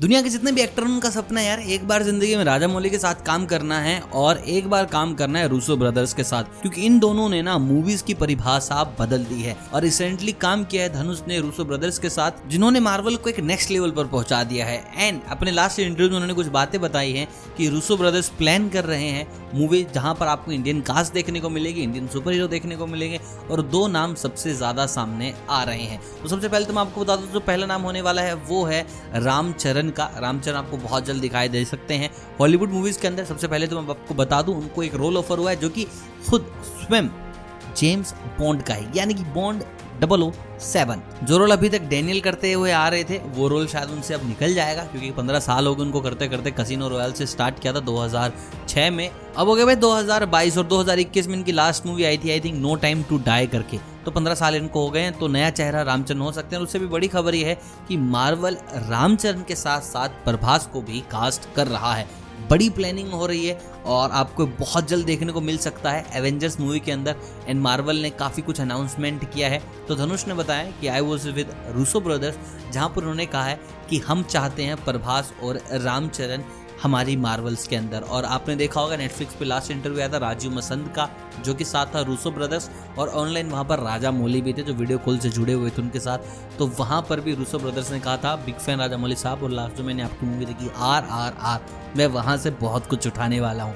दुनिया के जितने भी एक्टर उनका सपना है यार, एक बार ज़िंदगी में राजा मौली के साथ काम करना है और एक बार काम करना है रूसो ब्रदर्स के साथ। क्योंकि इन दोनों ने ना मूवीज़ की परिभाषा बदल दी है और रिसेंटली काम किया है धनुष ने रूसो ब्रदर्स के साथ, जिन्होंने मार्वल को एक नेक्स्ट लेवल पर पहुँचा दिया है। एंड अपने लास्ट इंटरव्यू में उन्होंने कुछ बातें बताई है कि रूसो ब्रदर्स प्लान कर रहे हैं मूवी जहाँ पर आपको इंडियन कास्ट देखने को मिलेगी इंडियन सुपर हीरो देखने को मिलेंगे और दो नाम सबसे ज़्यादा सामने आ रहे हैं। तो सबसे पहले तो मैं आपको बता दूँ, जो पहला नाम होने वाला है, वो है रामचरण चरण का रामचरण आपको बहुत जल्द दिखाई दे सकते हैं। हॉलीवुड मूवीज़ के अंदर सबसे पहले तो मैं आपको बता दूँ, उनको एक रोल ऑफ़र हुआ है जो कि खुद स्वयं जेम्स बॉन्ड का है, यानी कि बॉन्ड डबल ओ सेवन जो रोल अभी तक डेनियल करते हुए आ रहे थे, वो रोल शायद उनसे अब निकल जाएगा, क्योंकि पंद्रह साल हो गए उनको करते करते कसिनो रॉयल से स्टार्ट किया था 2006 में। अब हो गए भाई 2022 और 2021 में इनकी लास्ट मूवी आई थी I think no time to die करके। तो पंद्रह साल इनको हो गए हैं तो नया चेहरा रामचरण हो सकते हैं। उससे भी बड़ी खबर यह है कि मार्वल रामचरण के साथ साथ प्रभास को भी कास्ट कर रहा है। बड़ी प्लानिंग हो रही है और आपको बहुत जल्द देखने को मिल सकता है एवेंजर्स मूवी के अंदर। एंड मार्वल ने काफ़ी कुछ अनाउंसमेंट किया है। तो धनुष ने बताया कि I was with Russo brothers जहाँ पर उन्होंने कहा है कि हम चाहते हैं प्रभास और रामचरण हमारी मार्वल्स के अंदर। और आपने देखा होगा नेटफ्लिक्स पे लास्ट इंटरव्यू आया था राजीव मसंद का, जो कि साथ था रूसो ब्रदर्स और ऑनलाइन वहाँ पर राजा मौली भी थे, जो वीडियो कॉल से जुड़े हुए थे उनके साथ। तो वहाँ पर भी रूसो ब्रदर्स ने कहा था बिग फ़ैन राजा मौली साहब, और लास्ट जो मैंने आपकी मूवी देखी आर आर आर मैं वहाँ से बहुत कुछ उठाने वाला हूँ।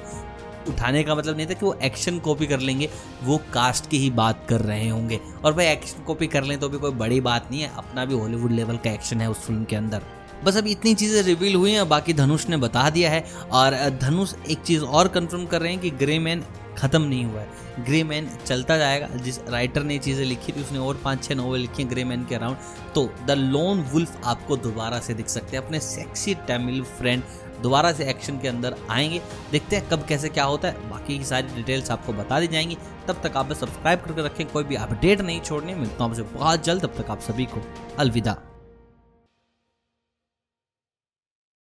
उठाने का मतलब नहीं था कि वो एक्शन कॉपी कर लेंगे, वो कास्ट की ही बात कर रहे होंगे। और भाई एक्शन कॉपी कर लें तो भी कोई बड़ी बात नहीं है, अपना भी हॉलीवुड लेवल का एक्शन है उस फ़िल्म के अंदर। बस अब इतनी चीज़ें रिवील हुई हैं बाकी धनुष ने बता दिया है। और धनुष एक चीज़ और कंफर्म कर रहे हैं कि ग्रे मैन ख़त्म नहीं हुआ है। ग्रे मैन चलता जाएगा। जिस राइटर ने चीज़ें लिखी थी, उसने और पाँच, छह नॉवल लिखी हैं ग्रे मैन के अराउंड तो द लोन वुल्फ आपको दोबारा से दिख सकते हैं। अपने सेक्सी तमिल फ्रेंड दोबारा से एक्शन के अंदर आएँगे। देखते हैं कब, कैसे, क्या होता है। बाकी की सारी डिटेल्स आपको बता दी जाएँगी। तब तक आप सब्सक्राइब करके रखें। कोई भी अपडेट नहीं छोड़नी। मिलता हूँ आपसे बहुत जल्द। तब तक आप सभी को अलविदा।